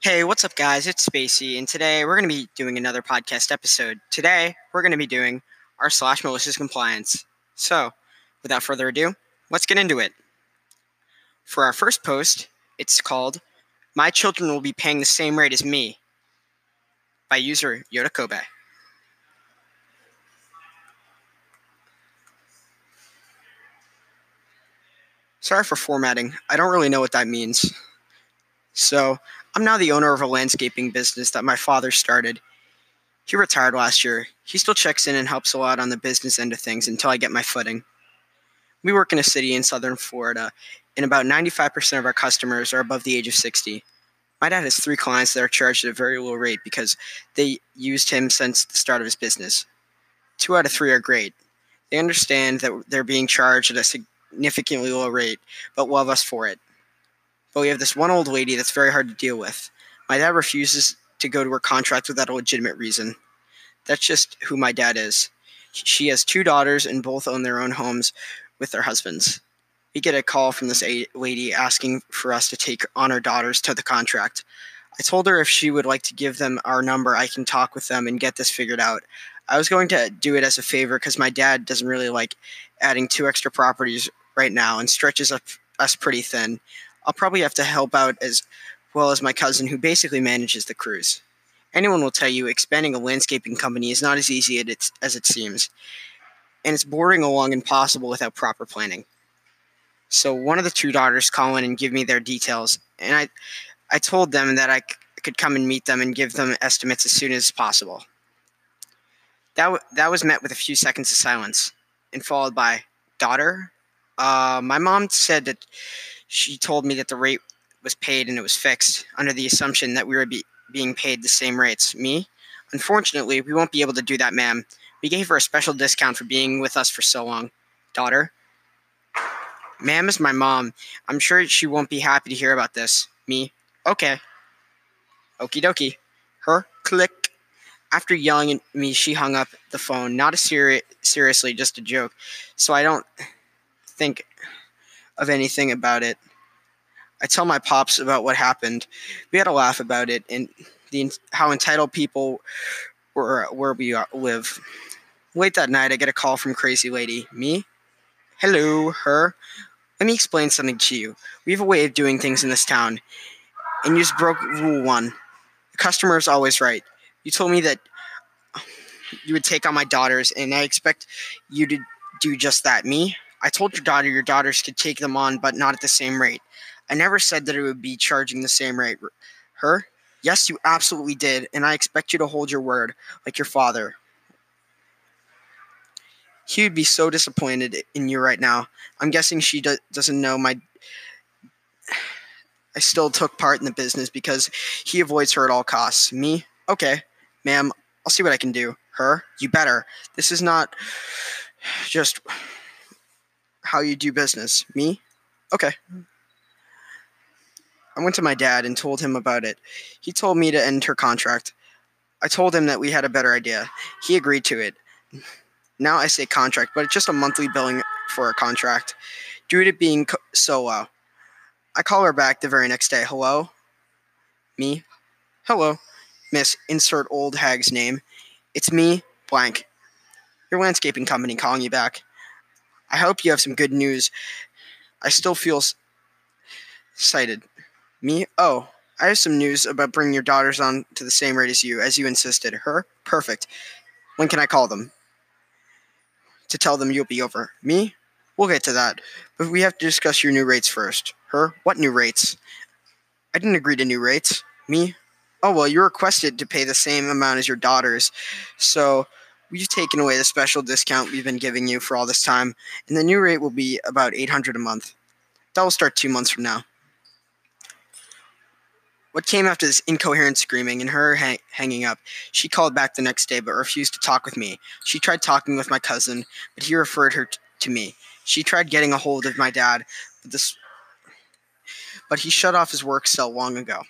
Hey, what's up, guys? It's Spacey, and today we're going to be doing another podcast episode. Today, we're going to be doing r slash malicious compliance. So, without further ado, let's get into it. For our first post, it's called My Children Will Be Paying the Same Rate as Me by user Yoda Kobe. Sorry for formatting. I don't really know what that means. So, I'm now the owner of a landscaping business that my father started. He retired last year. He still checks in and helps a lot on the business end of things until I get my footing. We work in a city in southern Florida, and about 95% of our customers are above the age of 60. My dad has three clients that are charged at a very low rate because they used him since the start of his business. Two out of three are great. They understand that they're being charged at a significantly low rate, but love us for it. But we have this one old lady that's very hard to deal with. My dad refuses to go to her contract without a legitimate reason. That's just who my dad is. She has two daughters and both own their own homes with their husbands. We get a call from this lady asking for us to take on her daughters to the contract. I told her if she would like to give them our number, I can talk with them and get this figured out. I was going to do it as a favor because my dad doesn't really like adding two extra properties right now and stretches us pretty thin. I'll probably have to help out as well as my cousin, who basically manages the crews. Anyone will tell you expanding a landscaping company is not as easy as it seems, and it's bordering along impossible without proper planning. So one of the two daughters call in and give me their details, and I, I told them that I c- could come and meet them and give them estimates as soon as possible. That w- that was met with a few seconds of silence, and followed by, "Daughter, uh, my mom said that she told me that the rate was paid and it was fixed under the assumption that we were be- being paid the same rates. Me? Unfortunately, we won't be able to do that, ma'am. We gave her a special discount for being with us for so long. Daughter? Ma'am is my mom. I'm sure she won't be happy to hear about this. Me? Okay. Okie dokie. Her? Click. After yelling at me, she hung up the phone. Not a seri- seriously, just a joke. So I don't think of anything about it. I tell my pops about what happened. We had a laugh about it and the how entitled people were where we uh, live. Late that night, I get a call from Crazy Lady. Me? Hello, her. Let me explain something to you. We have a way of doing things in this town, and you just broke rule one. The customer is always right. You told me that you would take on my daughters, and I expect you to do just that. Me? I told your daughter your daughters could take them on, but not at the same rate. I never said that it would be charging the same rate. Her? Yes, you absolutely did, and I expect you to hold your word, like your father. He would be so disappointed in you right now. I'm guessing she do- doesn't know my. I still took part in the business because he avoids her at all costs. Me? Okay, ma'am, I'll see what I can do. Her? You better. This is not just how you do business. Me? Okay. I went to my dad and told him about it. He told me to end her contract. I told him that we had a better idea. He agreed to it. Now I say contract, but it's just a monthly billing for a contract, due to being so low. I call her back the very next day. Hello? Me? Hello. Miss, insert old hag's name. It's me, blank. Your landscaping company calling you back. I hope you have some good news. I still feel excited. Me? Oh, I have some news about bringing your daughters on to the same rate as you, as you insisted. Her? Perfect. When can I call them? To tell them you'll be over. Me? We'll get to that. But we have to discuss your new rates first. Her? What new rates? I didn't agree to new rates. Me? Oh, well, you requested to pay the same amount as your daughters. So we've taken away the special discount we've been giving you for all this time, and the new rate will be about 800 a month. That will start two months from now. What came after this incoherent screaming and her hang- hanging up, she called back the next day but refused to talk with me. She tried talking with my cousin, but he referred her t- to me. She tried getting a hold of my dad, but this but he shut off his work cell long ago.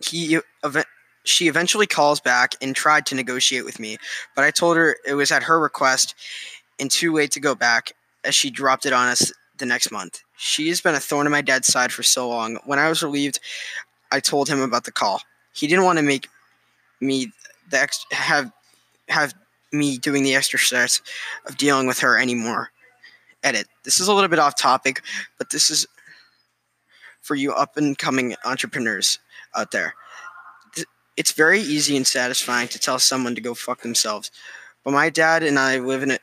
He ev- she eventually calls back and tried to negotiate with me, but I told her it was at her request and too late to go back as she dropped it on us the next month. She has been a thorn in my dad's side for so long. When I was relieved I told him about the call. He didn't want to make me the ex- have have me doing the exercise of dealing with her anymore. Edit. This is a little bit off topic, but this is for you up and coming entrepreneurs out there. It's very easy and satisfying to tell someone to go fuck themselves. But my dad and I live in it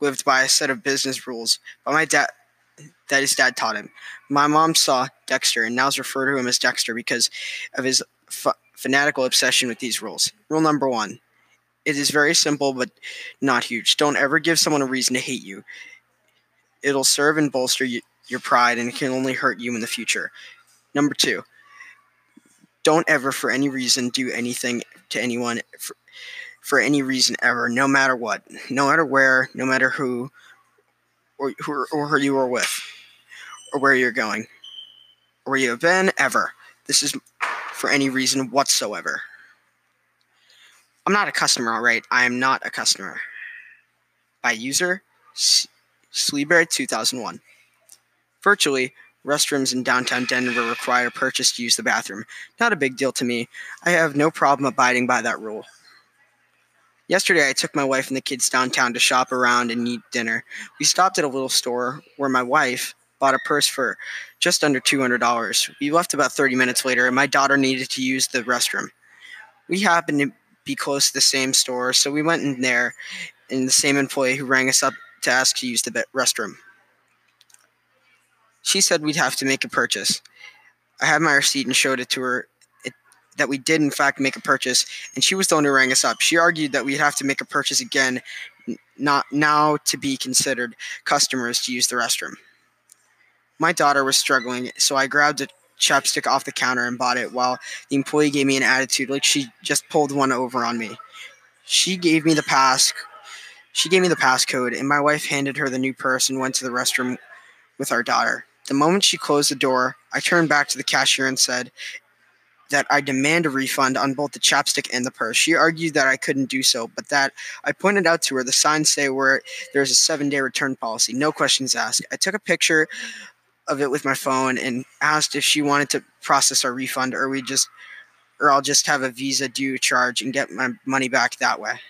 lived by a set of business rules. But my dad that his dad taught him. My mom saw Dexter and now refer to him as Dexter because of his fanatical obsession with these rules. Rule number one it is very simple but not huge. Don't ever give someone a reason to hate you. It'll serve and bolster you, your pride and it can only hurt you in the future. Number two, don't ever for any reason do anything to anyone for, for any reason ever, no matter what, no matter where, no matter who, or who or who you are with, or where you're going, or where you have been ever. This is for any reason whatsoever. I'm not a customer, all right? I am not a customer. By user, Sleeberry 2001. Virtually, restrooms in downtown Denver require purchase to use the bathroom. Not a big deal to me. I have no problem abiding by that rule. Yesterday, I took my wife and the kids downtown to shop around and eat dinner. We stopped at a little store where my wife bought a purse for just under $200. We left about 30 minutes later, and my daughter needed to use the restroom. We happened to be close to the same store, so we went in there, and the same employee who rang us up to ask to use the restroom. She said we'd have to make a purchase. I had my receipt and showed it to her, that we did in fact make a purchase, and she was the one who rang us up. She argued that we'd have to make a purchase again, not now to be considered customers to use the restroom. My daughter was struggling, so I grabbed a chapstick off the counter and bought it while the employee gave me an attitude like she just pulled one over on me. She gave me the pass she gave me the passcode and my wife handed her the new purse and went to the restroom with our daughter. The moment she closed the door, I turned back to the cashier and said, that I demand a refund on both the chapstick and the purse. She argued that I couldn't do so, but that I pointed out to her the signs say where there's a seven day return policy, no questions asked. I took a picture of it with my phone and asked if she wanted to process our refund or we just or I'll just have a visa due charge and get my money back that way.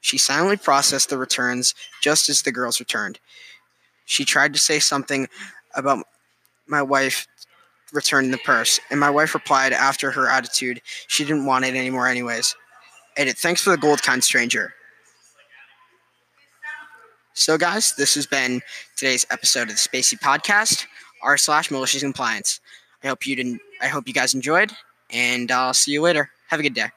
She silently processed the returns just as the girls returned. She tried to say something about my wife returning the purse, and my wife replied after her attitude she didn't want it anymore anyways. Edit, thanks for the gold kind stranger. So guys, this has been today's episode of the Spacey Podcast, r slash malicious compliance. I hope you didn't I hope you guys enjoyed, and I'll see you later. Have a good day.